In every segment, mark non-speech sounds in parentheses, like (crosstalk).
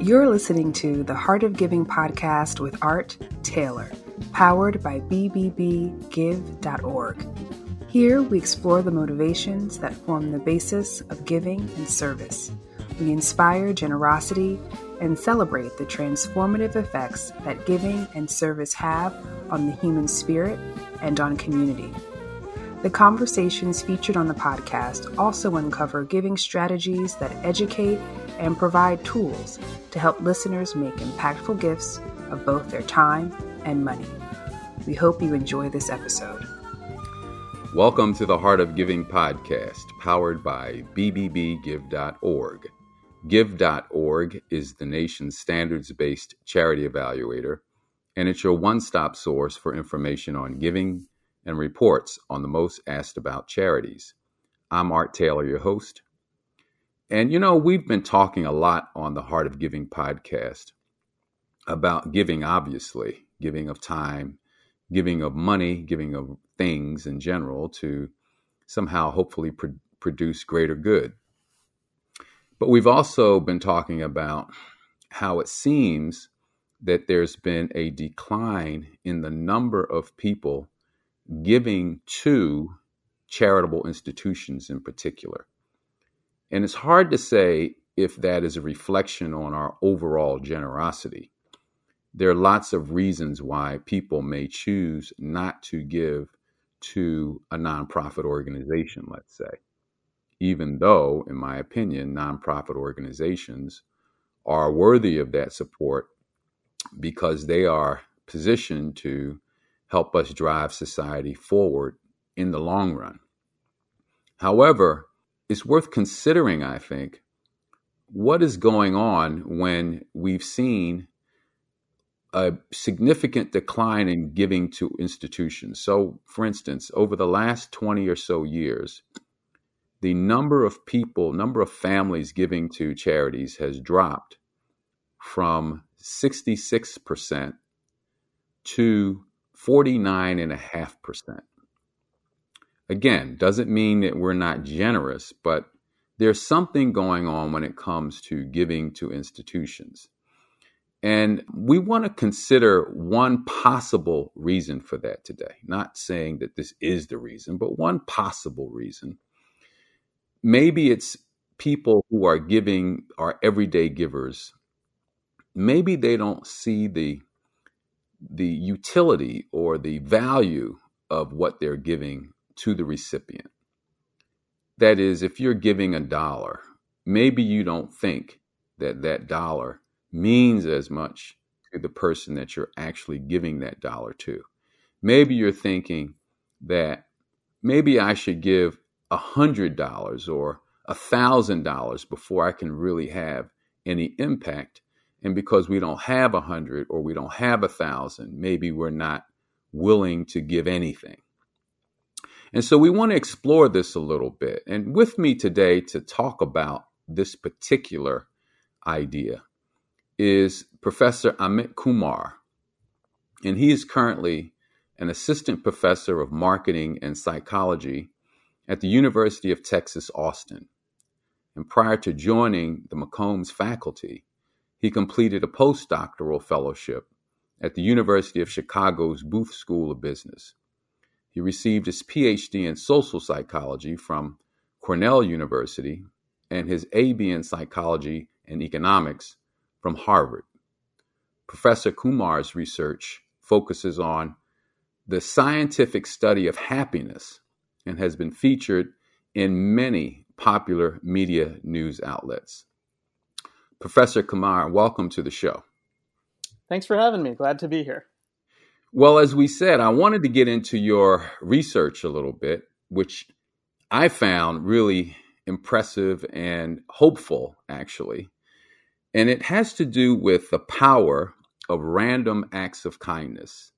You're listening to the Heart of Giving podcast with Art Taylor, powered by BBBGive.org. Here we explore the motivations that form the basis of giving and service. We inspire generosity and celebrate the transformative effects that giving and service have on the human spirit and on community. The conversations featured on the podcast also uncover giving strategies that educate and provide tools to help listeners make impactful gifts of both their time and money. We hope you enjoy this episode. Welcome to the Heart of Giving podcast, powered by BBBGive.org. Give.org is the nation's standards based charity evaluator, and it's your one stop source for information on giving and reports on the most asked about charities. I'm Art Taylor, your host. And you know, we've been talking a lot on the Heart of Giving podcast about giving, obviously, giving of time, giving of money, giving of things in general to somehow hopefully pro- produce greater good. But we've also been talking about how it seems that there's been a decline in the number of people giving to charitable institutions in particular. And it's hard to say if that is a reflection on our overall generosity. There are lots of reasons why people may choose not to give to a nonprofit organization, let's say, even though, in my opinion, nonprofit organizations are worthy of that support because they are positioned to help us drive society forward in the long run. However, it's worth considering, I think, what is going on when we've seen a significant decline in giving to institutions. So, for instance, over the last 20 or so years, the number of people, number of families giving to charities has dropped from 66% to 49.5%. Again, doesn't mean that we're not generous, but there's something going on when it comes to giving to institutions. And we want to consider one possible reason for that today. Not saying that this is the reason, but one possible reason. Maybe it's people who are giving, are everyday givers. Maybe they don't see the the utility or the value of what they're giving to the recipient. That is, if you're giving a dollar, maybe you don't think that that dollar means as much to the person that you're actually giving that dollar to. Maybe you're thinking that maybe I should give a hundred dollars or a thousand dollars before I can really have any impact. And because we don't have a hundred or we don't have a thousand, maybe we're not willing to give anything. And so we want to explore this a little bit. And with me today to talk about this particular idea is Professor Amit Kumar. And he is currently an assistant professor of marketing and psychology at the University of Texas, Austin. And prior to joining the McCombs faculty, he completed a postdoctoral fellowship at the University of Chicago's Booth School of Business. He received his PhD in social psychology from Cornell University and his AB in psychology and economics from Harvard. Professor Kumar's research focuses on the scientific study of happiness and has been featured in many popular media news outlets. Professor Kumar, welcome to the show. Thanks for having me. Glad to be here. Well, as we said, I wanted to get into your research a little bit, which I found really impressive and hopeful, actually. And it has to do with the power of random acts of kindness.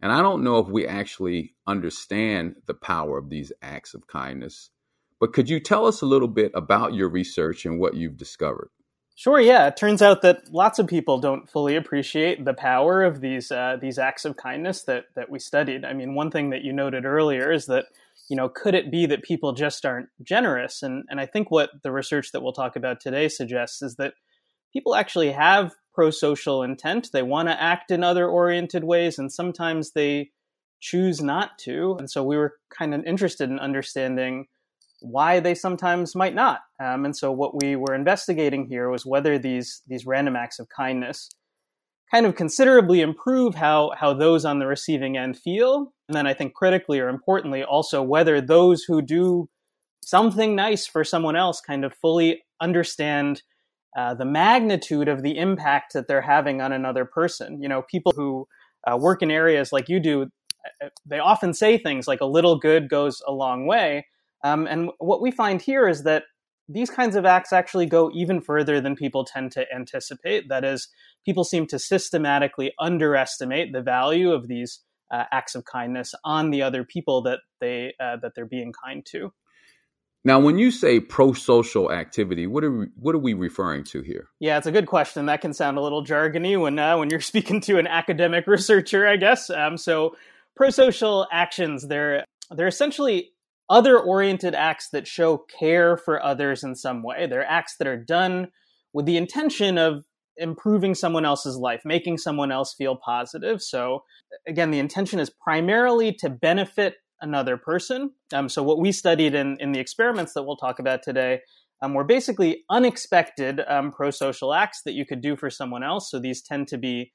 And I don't know if we actually understand the power of these acts of kindness, but could you tell us a little bit about your research and what you've discovered? Sure. Yeah. It turns out that lots of people don't fully appreciate the power of these uh, these acts of kindness that that we studied. I mean, one thing that you noted earlier is that you know, could it be that people just aren't generous? And and I think what the research that we'll talk about today suggests is that people actually have pro-social intent. They want to act in other oriented ways, and sometimes they choose not to. And so we were kind of interested in understanding why they sometimes might not. Um, and so what we were investigating here was whether these these random acts of kindness kind of considerably improve how how those on the receiving end feel, and then I think critically or importantly also whether those who do something nice for someone else kind of fully understand uh, the magnitude of the impact that they're having on another person. You know, people who uh, work in areas like you do, uh, they often say things like "a little good goes a long way." Um, and what we find here is that these kinds of acts actually go even further than people tend to anticipate. That is, people seem to systematically underestimate the value of these uh, acts of kindness on the other people that they uh, that they're being kind to. Now, when you say pro-social activity, what are we, what are we referring to here? Yeah, it's a good question. That can sound a little jargony when uh, when you're (laughs) speaking to an academic researcher, I guess. Um, so, pro-social actions they're they're essentially other oriented acts that show care for others in some way. They're acts that are done with the intention of improving someone else's life, making someone else feel positive. So, again, the intention is primarily to benefit another person. Um, so, what we studied in, in the experiments that we'll talk about today um, were basically unexpected um, pro social acts that you could do for someone else. So, these tend to be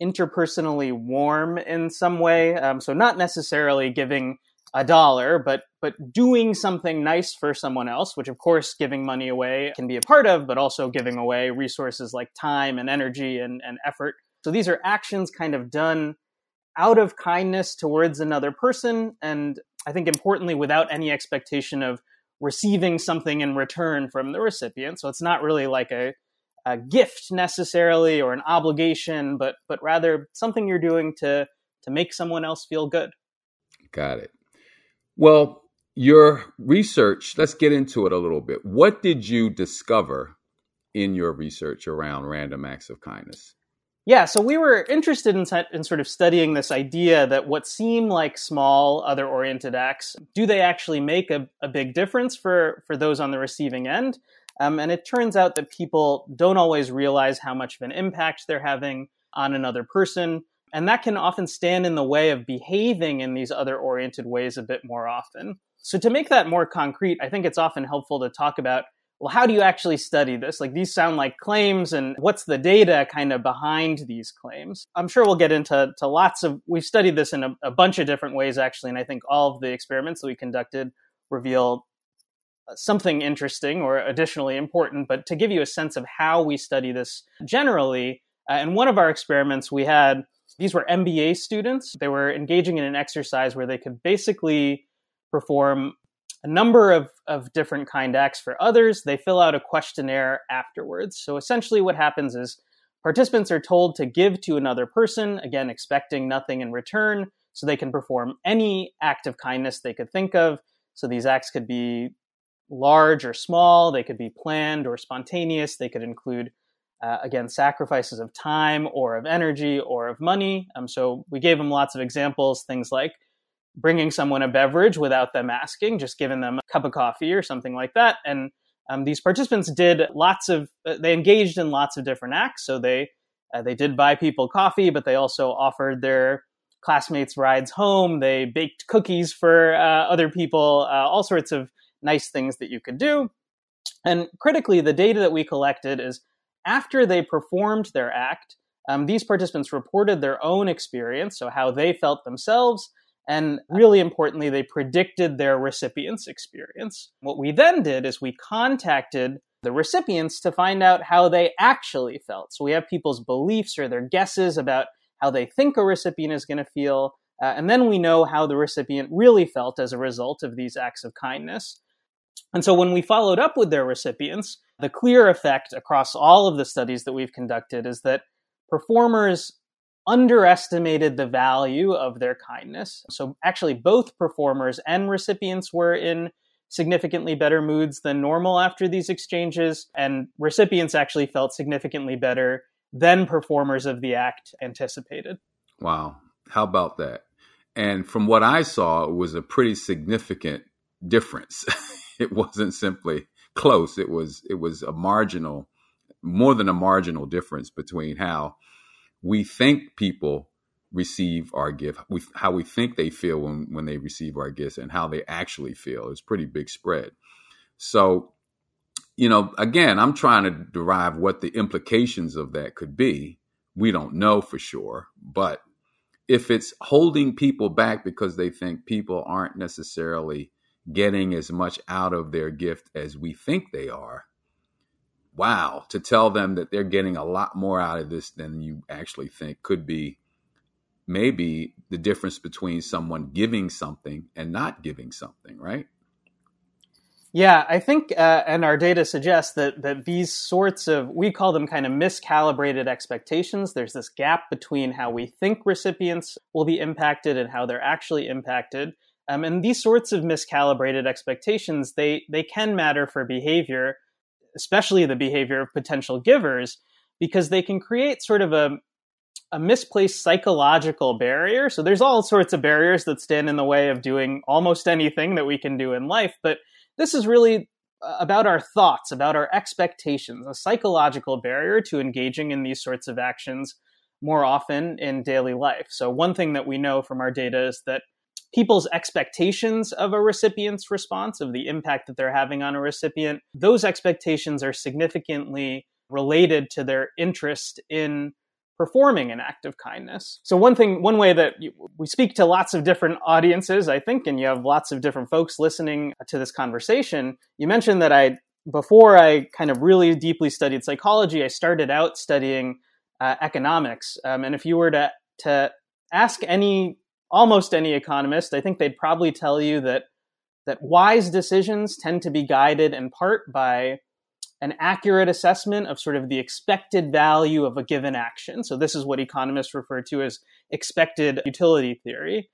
interpersonally warm in some way. Um, so, not necessarily giving a dollar, but but doing something nice for someone else, which of course giving money away can be a part of, but also giving away resources like time and energy and, and effort. So these are actions kind of done out of kindness towards another person, and I think importantly, without any expectation of receiving something in return from the recipient. So it's not really like a, a gift necessarily or an obligation, but but rather something you're doing to to make someone else feel good. Got it. Well, your research, let's get into it a little bit. What did you discover in your research around random acts of kindness? Yeah, so we were interested in, in sort of studying this idea that what seem like small other oriented acts, do they actually make a, a, big difference for, for those on the receiving end? Um, and it turns out that people don't always realize how much of an impact they're having on another person. And that can often stand in the way of behaving in these other oriented ways a bit more often. So, to make that more concrete, I think it's often helpful to talk about well, how do you actually study this? Like, these sound like claims, and what's the data kind of behind these claims? I'm sure we'll get into to lots of, we've studied this in a, a bunch of different ways, actually, and I think all of the experiments that we conducted reveal uh, something interesting or additionally important. But to give you a sense of how we study this generally, uh, in one of our experiments, we had these were MBA students. They were engaging in an exercise where they could basically perform a number of, of different kind acts for others. They fill out a questionnaire afterwards. So essentially, what happens is participants are told to give to another person, again, expecting nothing in return, so they can perform any act of kindness they could think of. So these acts could be large or small, they could be planned or spontaneous, they could include uh, again, sacrifices of time or of energy or of money. Um, so we gave them lots of examples, things like bringing someone a beverage without them asking, just giving them a cup of coffee or something like that. And um, these participants did lots of, uh, they engaged in lots of different acts. So they, uh, they did buy people coffee, but they also offered their classmates rides home. They baked cookies for uh, other people, uh, all sorts of nice things that you could do. And critically, the data that we collected is after they performed their act, um, these participants reported their own experience, so how they felt themselves, and really importantly, they predicted their recipient's experience. What we then did is we contacted the recipients to find out how they actually felt. So we have people's beliefs or their guesses about how they think a recipient is going to feel, uh, and then we know how the recipient really felt as a result of these acts of kindness. And so when we followed up with their recipients, the clear effect across all of the studies that we've conducted is that performers underestimated the value of their kindness. So, actually, both performers and recipients were in significantly better moods than normal after these exchanges, and recipients actually felt significantly better than performers of the act anticipated. Wow. How about that? and from what I saw, it was a pretty significant difference. (laughs) (laughs) it wasn't simply close. It was it was a marginal, more than a marginal difference between how we think people receive our gift, how we think they feel when when they receive our gifts, and how they actually feel. It's pretty big spread. So, you know, again, I'm trying to derive what the implications of that could be. We don't know for sure, but if it's holding people back because they think people aren't necessarily getting as much out of their gift as we think they are, wow, to tell them that they're getting a lot more out of this than you actually think could be maybe the difference between someone giving something and not giving something, right? Yeah, I think, uh, and our data suggests that that these sorts of we call them kind of miscalibrated expectations. There's this gap between how we think recipients will be impacted and how they're actually impacted. Um, and these sorts of miscalibrated expectations they they can matter for behavior, especially the behavior of potential givers, because they can create sort of a a misplaced psychological barrier. So there's all sorts of barriers that stand in the way of doing almost anything that we can do in life, but this is really uh, about our thoughts, about our expectations, a psychological barrier to engaging in these sorts of actions more often in daily life. So, one thing that we know from our data is that people's expectations of a recipient's response, of the impact that they're having on a recipient, those expectations are significantly related to their interest in performing an act of kindness. So one thing, one way that you, we speak to lots of different audiences, I think, and you have lots of different folks listening to this conversation. You mentioned that I, before I kind of really deeply studied psychology, I started out studying uh, economics. Um, and if you were to to ask any, almost any economist, I think they'd probably tell you that that wise decisions tend to be guided in part by an accurate assessment of sort of the expected value of a given action. So, this is what economists refer to as expected utility theory.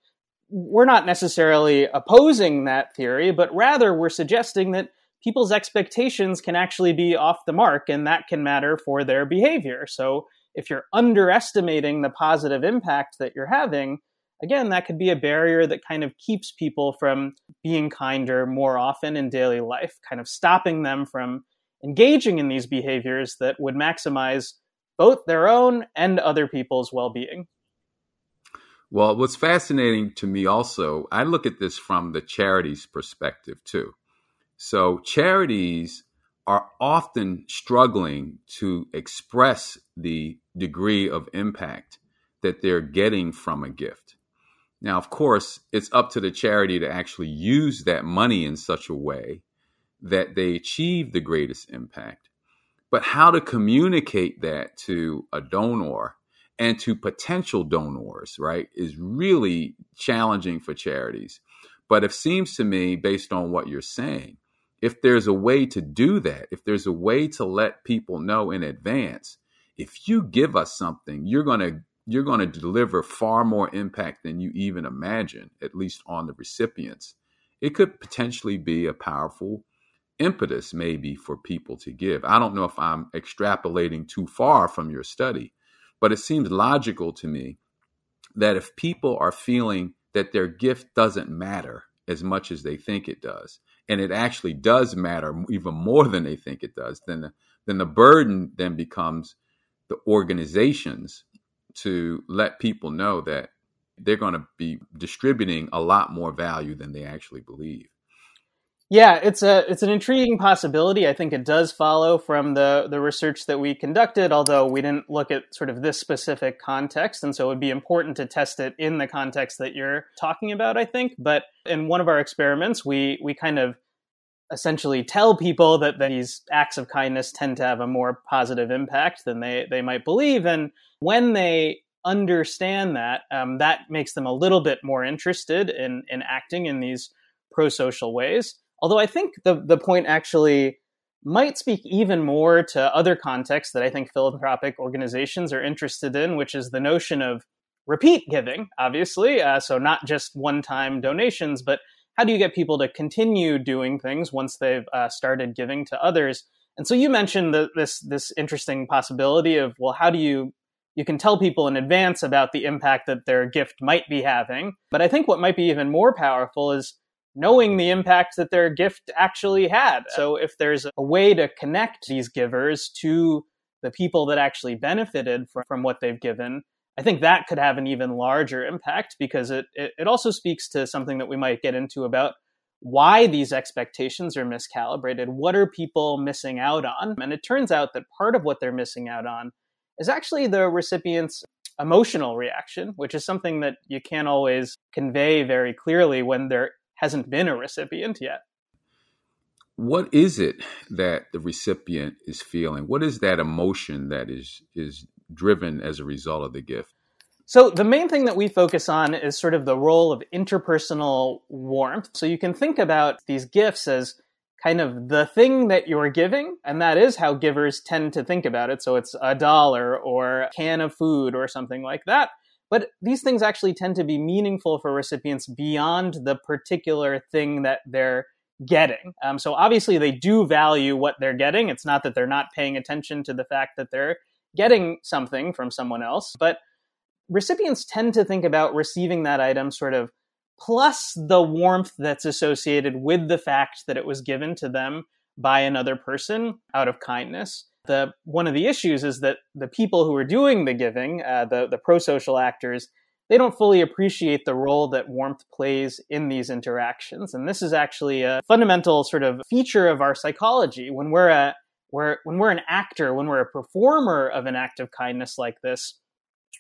We're not necessarily opposing that theory, but rather we're suggesting that people's expectations can actually be off the mark and that can matter for their behavior. So, if you're underestimating the positive impact that you're having, again, that could be a barrier that kind of keeps people from being kinder more often in daily life, kind of stopping them from engaging in these behaviors that would maximize both their own and other people's well being. Well, what's fascinating to me also, I look at this from the charities perspective too. So, charities are often struggling to express the degree of impact that they're getting from a gift. Now, of course, it's up to the charity to actually use that money in such a way that they achieve the greatest impact. But how to communicate that to a donor and to potential donors, right, is really challenging for charities. But it seems to me, based on what you're saying, if there's a way to do that, if there's a way to let people know in advance, if you give us something, you're going to you're going to deliver far more impact than you even imagine, at least on the recipients. It could potentially be a powerful impetus maybe for people to give. I don't know if I'm extrapolating too far from your study, but it seems logical to me that if people are feeling that their gift doesn't matter as much as they think it does, and it actually does matter even more than they think it does, then the, then the burden then becomes the organizations to let people know that they're going to be distributing a lot more value than they actually believe. Yeah, it's a it's an intriguing possibility. I think it does follow from the the research that we conducted, although we didn't look at sort of this specific context, and so it would be important to test it in the context that you're talking about. I think, but in one of our experiments, we we kind of essentially tell people that, these acts of kindness tend to have a more positive impact than they they might believe, and when they understand that, um, that makes them a little bit more interested in in acting in these pro social ways. Although I think the the point actually might speak even more to other contexts that I think philanthropic organizations are interested in, which is the notion of repeat giving, obviously. Uh, so not just one time donations, but how do you get people to continue doing things once they've uh, started giving to others? And so you mentioned the, this this interesting possibility of well, how do you you can tell people in advance about the impact that their gift might be having. But I think what might be even more powerful is knowing the impact that their gift actually had. So if there's a way to connect these givers to the people that actually benefited from, from what they've given, I think that could have an even larger impact because it, it, it also speaks to something that we might get into about why these expectations are miscalibrated. What are people missing out on? And it turns out that part of what they're missing out on is actually the recipient's emotional reaction, which is something that you can't always convey very clearly when there hasn't been a recipient yet. What is it that the recipient is feeling? What is that emotion that is is driven as a result of the gift? So, the main thing that we focus on is sort of the role of interpersonal warmth. So, you can think about these gifts as kind of the thing that you're giving, and that is how givers tend to think about it. So, it's a dollar or a can of food or something like that. But these things actually tend to be meaningful for recipients beyond the particular thing that they're getting. Um, so, obviously, they do value what they're getting. It's not that they're not paying attention to the fact that they're getting something from someone else, but recipients tend to think about receiving that item sort of plus the warmth that's associated with the fact that it was given to them by another person out of kindness. The one of the issues is that the people who are doing the giving, uh, the the pro-social actors, they don't fully appreciate the role that warmth plays in these interactions. And this is actually a fundamental sort of feature of our psychology. When we're a when we're an actor, when we're a performer of an act of kindness like this,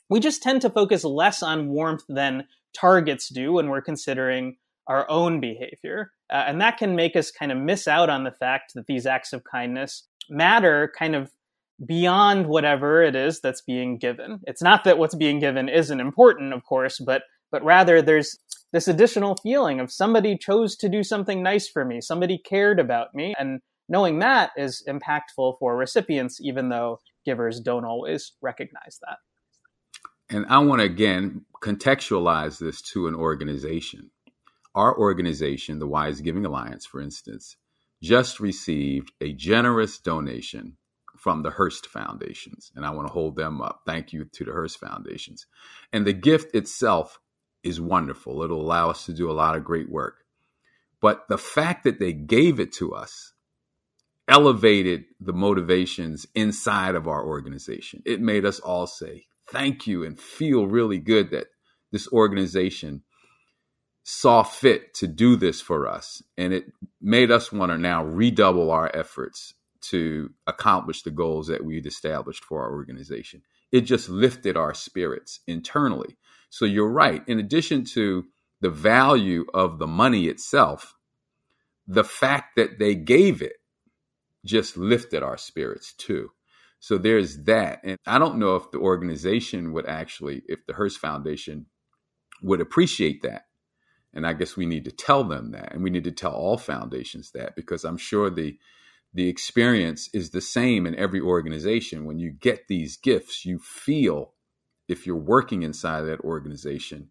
we just tend to focus less on warmth than targets do when we're considering our own behavior. Uh, and that can make us kind of miss out on the fact that these acts of kindness matter kind of beyond whatever it is that's being given. It's not that what's being given isn't important, of course, but but rather there's this additional feeling of somebody chose to do something nice for me, somebody cared about me, and knowing that is impactful for recipients, even though givers don't always recognize that. And I want to again contextualize this to an organization. Our organization, the Wise Giving Alliance, for instance, just received a generous donation from the Hearst Foundations. And I want to hold them up. Thank you to the Hearst Foundations. And the gift itself is wonderful. It'll allow us to do a lot of great work. But the fact that they gave it to us elevated the motivations inside of our organization. It made us all say thank you and feel really good that this organization saw fit to do this for us. And it made us want to now redouble our efforts to accomplish the goals that we'd established for our organization. It just lifted our spirits internally. So you're right. In addition to the value of the money itself, the fact that they gave it just lifted our spirits too. So there's that. And I don't know if the organization would actually, if the Hearst Foundation would appreciate that. And I guess we need to tell them that. And we need to tell all foundations that because I'm sure the the experience is the same in every organization. When you get these gifts, you feel, if you're working inside that organization,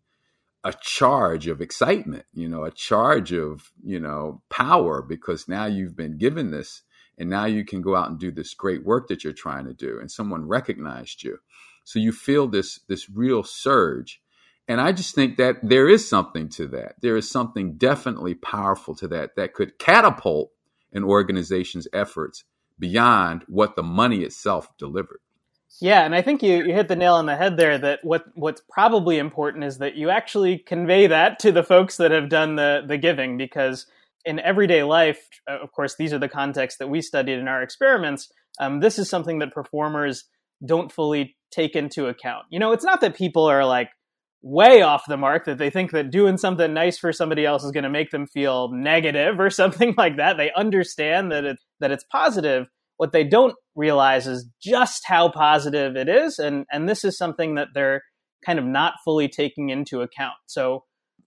a charge of excitement, you know, a charge of, you know, power because now you've been given this and now you can go out and do this great work that you're trying to do and someone recognized you. So you feel this this real surge. And i just think that there is something to that. There is something definitely powerful to that that could catapult an organization's efforts beyond what the money itself delivered. Yeah, and I think you, you hit the nail on the head there that what what's probably important is that you actually convey that to the folks that have done the the giving because in everyday life, uh, of course, these are the contexts that we studied in our experiments. Um, this is something that performers don't fully take into account. You know, it's not that people are like way off the mark that they think that doing something nice for somebody else is going to make them feel negative or (laughs) something like that. They understand that it that it's positive. What they don't realize is just how positive it is, and and this is something that they're kind of not fully taking into account. So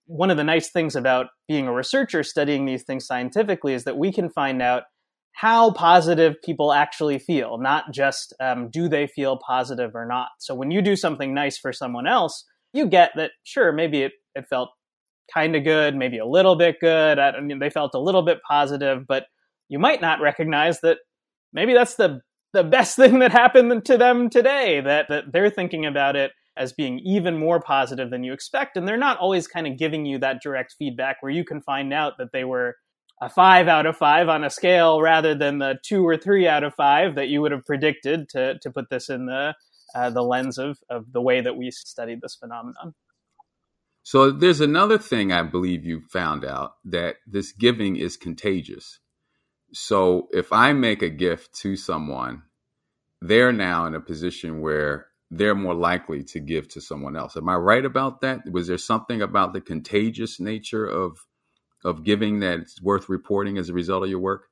one of the nice things about being a researcher studying these things scientifically is that we can find out how positive people actually feel, not just um, do they feel positive or not. So when you do something nice for someone else, you get that, sure, maybe it, it felt kind of good, maybe a little bit good. I mean, they felt a little bit positive, but you might not recognize that maybe that's the the best (laughs) thing that happened to them today, that, that they're thinking about it as being even more positive than you expect. And they're not always kind of giving you that direct feedback where you can find out that they were a five out of five on a scale rather than the two or three out of five that you would have predicted to, to put this in the, uh, the lens of, of the way that we studied this phenomenon. So there's another thing I believe you found out that this giving is contagious. So if I make a gift to someone, they're now in a position where they're more likely to give to someone else. Am I right about that? Was there something about the contagious nature of of giving that's worth reporting as a result of your work?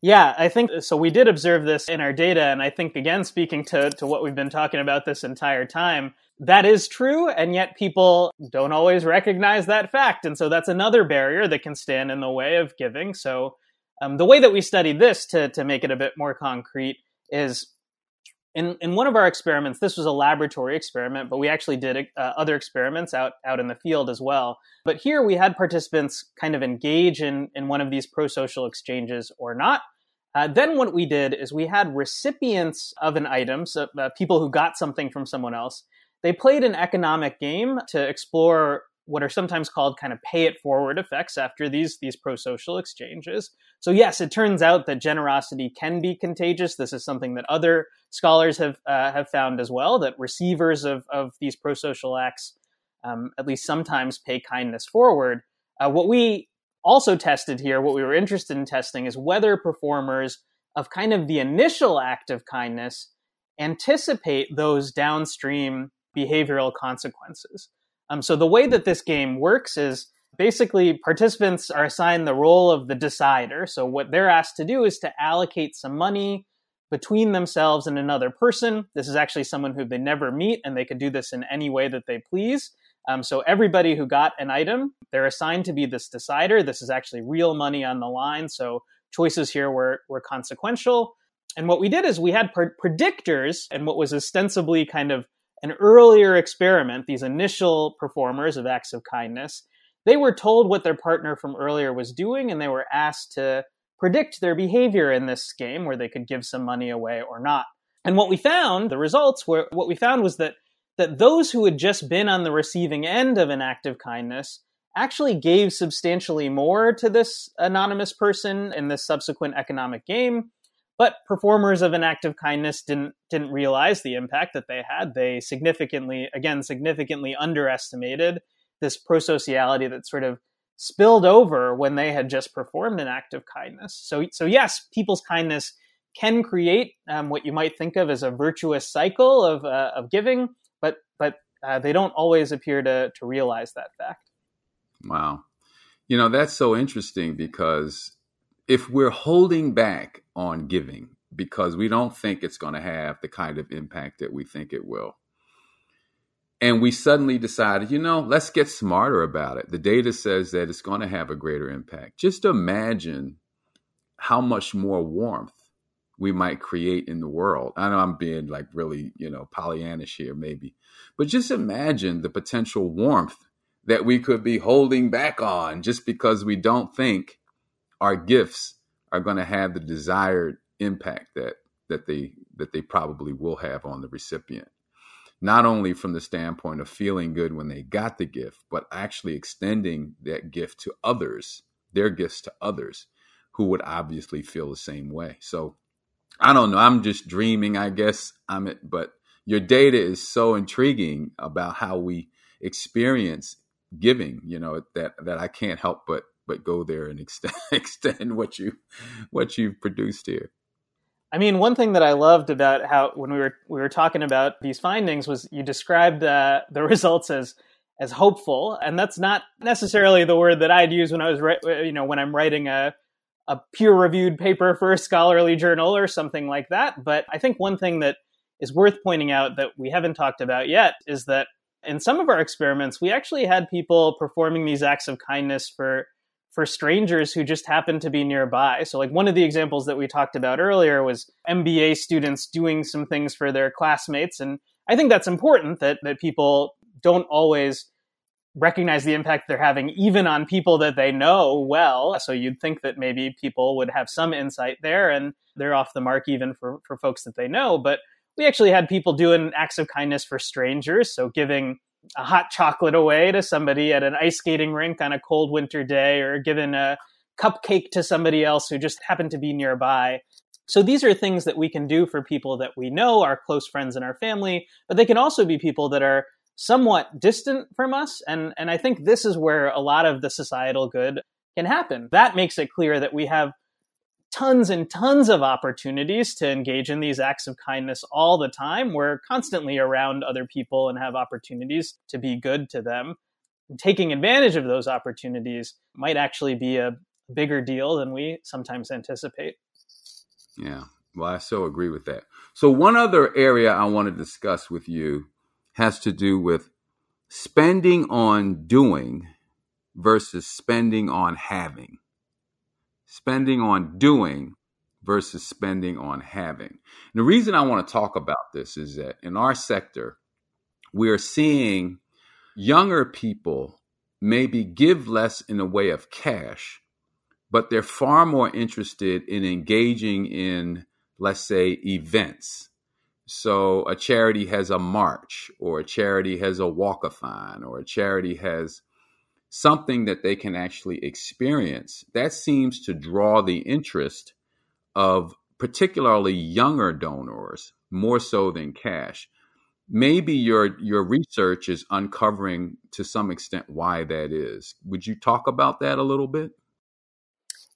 Yeah, I think so. We did observe this in our data, and I think again, speaking to to what we've been talking about this entire time, that is true, and yet people don't always recognize that fact, and so that's another barrier that can stand in the way of giving. So, um, the way that we studied this to to make it a bit more concrete is in, in one of our experiments, this was a laboratory experiment, but we actually did uh, other experiments out, out in the field as well. But here we had participants kind of engage in, in one of these pro social exchanges or not. Uh, then what we did is we had recipients of an item, so uh, people who got something from someone else. They played an economic game to explore what are sometimes called kind of pay it forward effects after these these pro-social exchanges. So yes, it turns out that generosity can be contagious. This is something that other scholars have uh, have found as well. That receivers of of these pro-social acts um, at least sometimes pay kindness forward. Uh, what we also tested here, what we were interested in testing, is whether performers of kind of the initial act of kindness anticipate those downstream behavioral consequences. Um, so the way that this game works is basically participants are assigned the role of the decider. So what they're asked to do is to allocate some money between themselves and another person. This is actually someone who they never meet, and they could do this in any way that they please. Um, so everybody who got an item, they're assigned to be this decider. This is actually real money on the line. So choices here were, were consequential. And what we did is we had predictors and what was ostensibly kind of an earlier experiment, these initial performers of acts of kindness, they were told what their partner from earlier was doing and they were asked to predict their behavior in this game where they could give some money away or not. And what we found, the results were what we found was that that those who had just been on the receiving end of an act of kindness actually gave substantially more to this anonymous person in this subsequent economic game but performers of an act of kindness didn't didn't realize the impact that they had. They significantly, again, significantly underestimated this prosociality that sort of spilled over when they had just performed an act of kindness. So, so yes, people's kindness can create um, what you might think of as a virtuous cycle of uh, of giving, but but uh, they don't always appear to to realize that fact. Wow, you know that's so interesting because if we're holding back on giving because we don't think it's going to have the kind of impact that we think it will, and we suddenly decided, you know, let's get smarter about it. The data says that it's going to have a greater impact. Just imagine how much more warmth we might create in the world. I know I'm being like really, you know, Pollyannish here, maybe, but just imagine the potential warmth that we could be holding back on just because we don't think our gifts are going to have the desired impact that that they that they probably will have on the recipient. Not only from the standpoint of feeling good when they got the gift but actually extending that gift to others their gifts to others who would obviously feel the same way. So i don't know i'm just dreaming i guess Amit but your data is so intriguing about how we experience giving you know that that i can't help but but go there and extend (laughs) extend what you what you've produced here. I mean, one thing that I loved about how when we were we were talking about these findings was you described uh, the (laughs) results as as hopeful, and that's not necessarily the word that I'd use when I was you know when I'm writing a a peer reviewed paper for a scholarly journal or something like that. But I think one thing that is worth pointing out that we haven't talked about yet is that in some of our experiments, we actually had people performing these acts of kindness for for strangers who just happen to be nearby. So, like one of the examples that we talked about earlier was MBA students doing some things for their classmates. And I think that's important that, that people don't always recognize the impact they're having even on people that they know well. So you'd think that maybe people would have some insight there and they're off the mark even for, for folks that they know. But we actually had people doing acts of kindness for strangers. So giving a hot chocolate away to somebody at an ice skating rink on a cold winter day or giving a cupcake to somebody else who just happened to be nearby. So these are things that we can do for people that we know, our close friends and our family, but they can also be people that are somewhat distant from us. And, and I think this is where a lot of the societal good can happen. That makes it clear that we have tons and tons of opportunities to engage in these acts of kindness all the time. We're constantly around other people and have opportunities to be good to them. And taking advantage of those opportunities might actually be a bigger deal than we sometimes anticipate. Yeah, well, I so agree with that. So, one other area I want to discuss with you has to do with spending on doing versus spending on having. Spending on doing versus spending on having. And the reason I want to talk about this is that in our sector, we are seeing younger people maybe give less in the way of cash but they're far more interested in engaging in, let's say, events. So a charity has a march, or a charity has a walkathon, or a charity has something that they can actually experience. That seems to draw the interest of particularly younger donors more so than cash. Maybe your your research is uncovering to some extent why that is. Would you talk about that a little bit?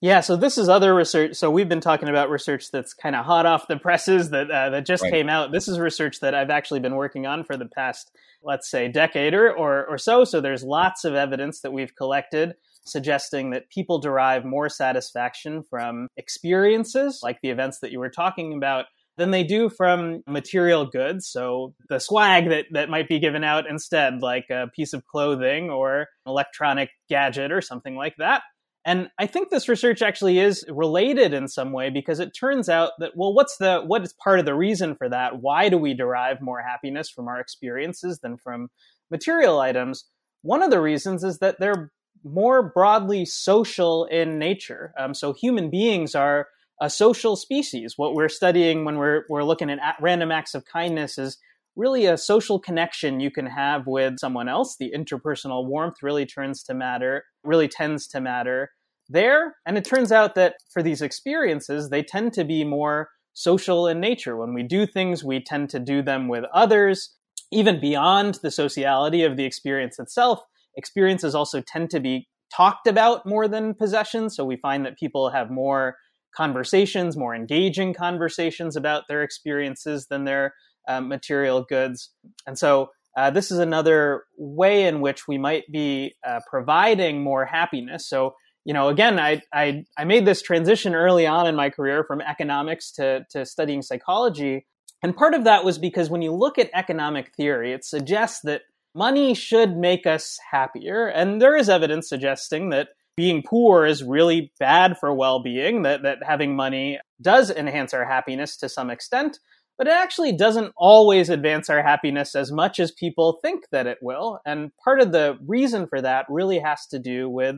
Yeah, so this is other research. So we've been talking about research that's kind of hot off the presses that uh, that just right. came out. This is research that I've actually been working on for the past, let's say, decade or, or so. So there's lots of evidence that we've collected suggesting that people derive more satisfaction from experiences like the events that you were talking about than they do from material goods. So the swag that, that might be given out instead, like a piece of clothing or an electronic gadget or something like that. And I think this research actually is related in some way because it turns out that, well, what's the, what is part of the reason for that? Why do we derive more happiness from our experiences than from material items? One of the reasons is that they're more broadly social in nature. Um, so human beings are a social species. What we're studying when we're, we're looking at random acts of kindness is really a social connection you can have with someone else. The interpersonal warmth really turns to matter, really tends to matter there. And it turns out that for these experiences, they tend to be more social in nature. When we do things, we tend to do them with others, even beyond the sociality of the experience itself. Experiences also tend to be talked about more than possessions. So we find that people have more conversations, more engaging conversations about their experiences than their um, material goods. And so uh, this is another way in which we might be uh, providing more happiness. So, you know, again, I, I, I made this transition early on in my career from economics to, to studying psychology. And part of that was because when you look at economic theory, it suggests that money should make us happier. And there is evidence suggesting that being poor is really bad for well-being, that, that having money does enhance our happiness to some extent but it actually doesn't always advance our happiness as much as people think that it will. And part of the reason for that really has to do with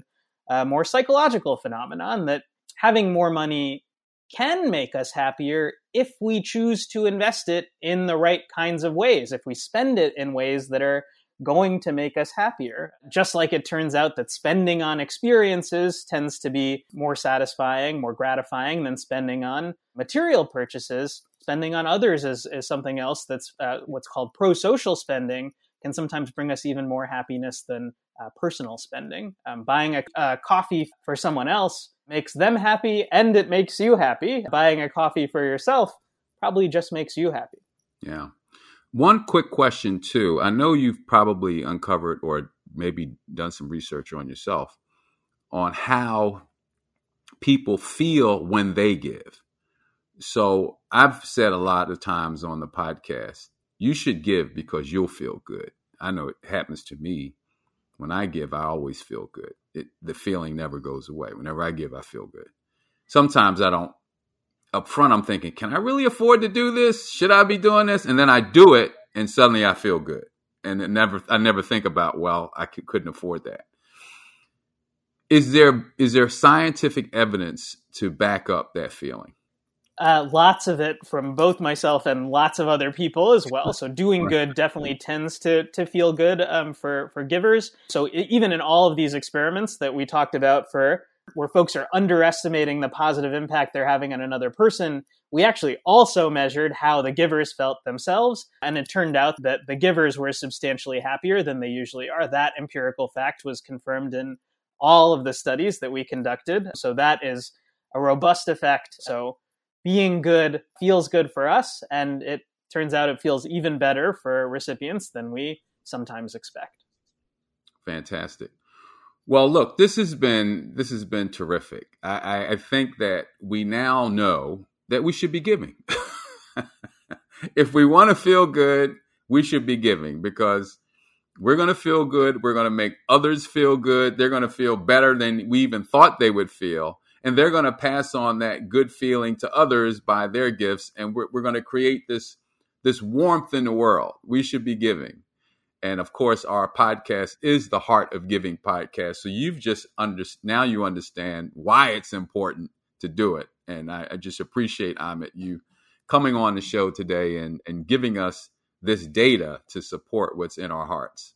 a more psychological phenomenon that having more money can make us happier if we choose to invest it in the right kinds of ways, if we spend it in ways that are going to make us happier. Just like it turns out that spending on experiences tends to be more satisfying, more gratifying than spending on material purchases spending on others is, is something else that's uh, what's called pro-social spending can sometimes bring us even more happiness than uh, personal spending. Um, buying a, a, coffee for someone else makes them happy and it makes you happy. Buying a coffee for yourself probably just makes you happy. Yeah. One quick question, too. I know you've probably uncovered or maybe done some research on yourself on how people feel when they give. So I've said a lot of times on the podcast, you should give because you'll feel good. I know it happens to me. When I give, I always feel good. It, the feeling never goes away. Whenever I give, I feel good. Sometimes I don't. Up front, I'm thinking, can I really afford to do this? Should I be doing this? And then I do it, and suddenly I feel good. and it never I never think about well I couldn't afford that. Is there is there scientific evidence to back up that feeling? Uh, lots of it from both myself and lots of other people as well. So doing good definitely tends to to feel good um, for for givers. So even in all of these experiments that we talked about for where folks are underestimating the positive impact they're having on another person, we actually also measured how the givers felt themselves. And it turned out that the givers were substantially happier than they usually are. That empirical fact was confirmed in all of the studies that we conducted. So that is a robust effect. So being good feels good for us, and it turns out it feels even better for recipients than we sometimes expect. Fantastic. Well, look, this has been this has been terrific. I, I think that we now know that we should be giving. (laughs) if we want to feel good, we should be giving because we're going to feel good. We're going to make others feel good. They're going to feel better than we even thought they would feel and they're going to pass on that good feeling to others by their gifts. And we're, we're going to create this this warmth in the world we should be giving. And of course our podcast is the heart of giving podcast. So you've just under now you understand why it's important to do it. And i, I just appreciate amit you coming on the show today and and giving us this data to support what's in our hearts.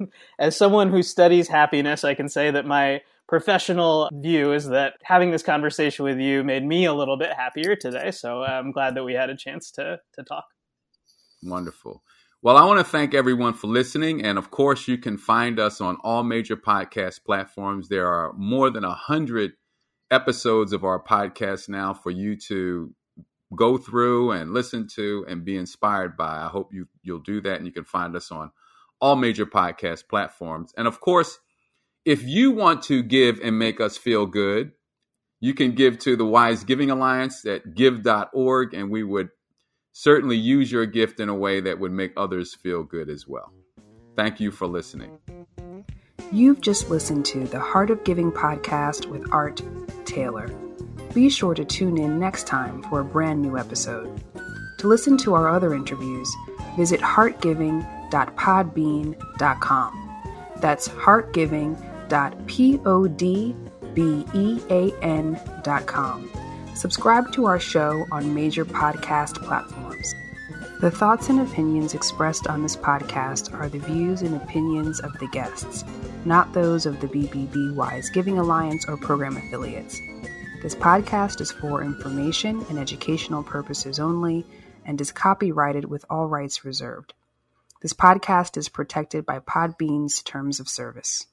(laughs) As someone who studies happiness i can say that my professional view is that having this conversation with you made me a little bit happier today. So uh, I'm glad that we had a chance to to talk. Wonderful. Well, I want to thank everyone for listening. And of course, you can find us on all major podcast platforms. There are more than a hundred episodes of our podcast now for you to go through and listen to and be inspired by. I hope you you'll do that and you can find us on all major podcast platforms. And of course, if you want to give and make us feel good, you can give to the Wise Giving Alliance at give.org, and we would certainly use your gift in a way that would make others feel good as well. Thank you for listening. You've just listened to the Heart of Giving podcast with Art Taylor. Be sure to tune in next time for a brand new episode. To listen to our other interviews, visit heartgiving.podbean.com. That's heartgiving.podbean.com www.podbean.com. Subscribe to our show on major podcast platforms. The thoughts and opinions expressed on this podcast are the views and opinions of the guests, not those of the BBB Wise Giving Alliance or program affiliates. This podcast is for information and educational purposes only and is copyrighted with all rights reserved. This podcast is protected by Podbean's terms of service.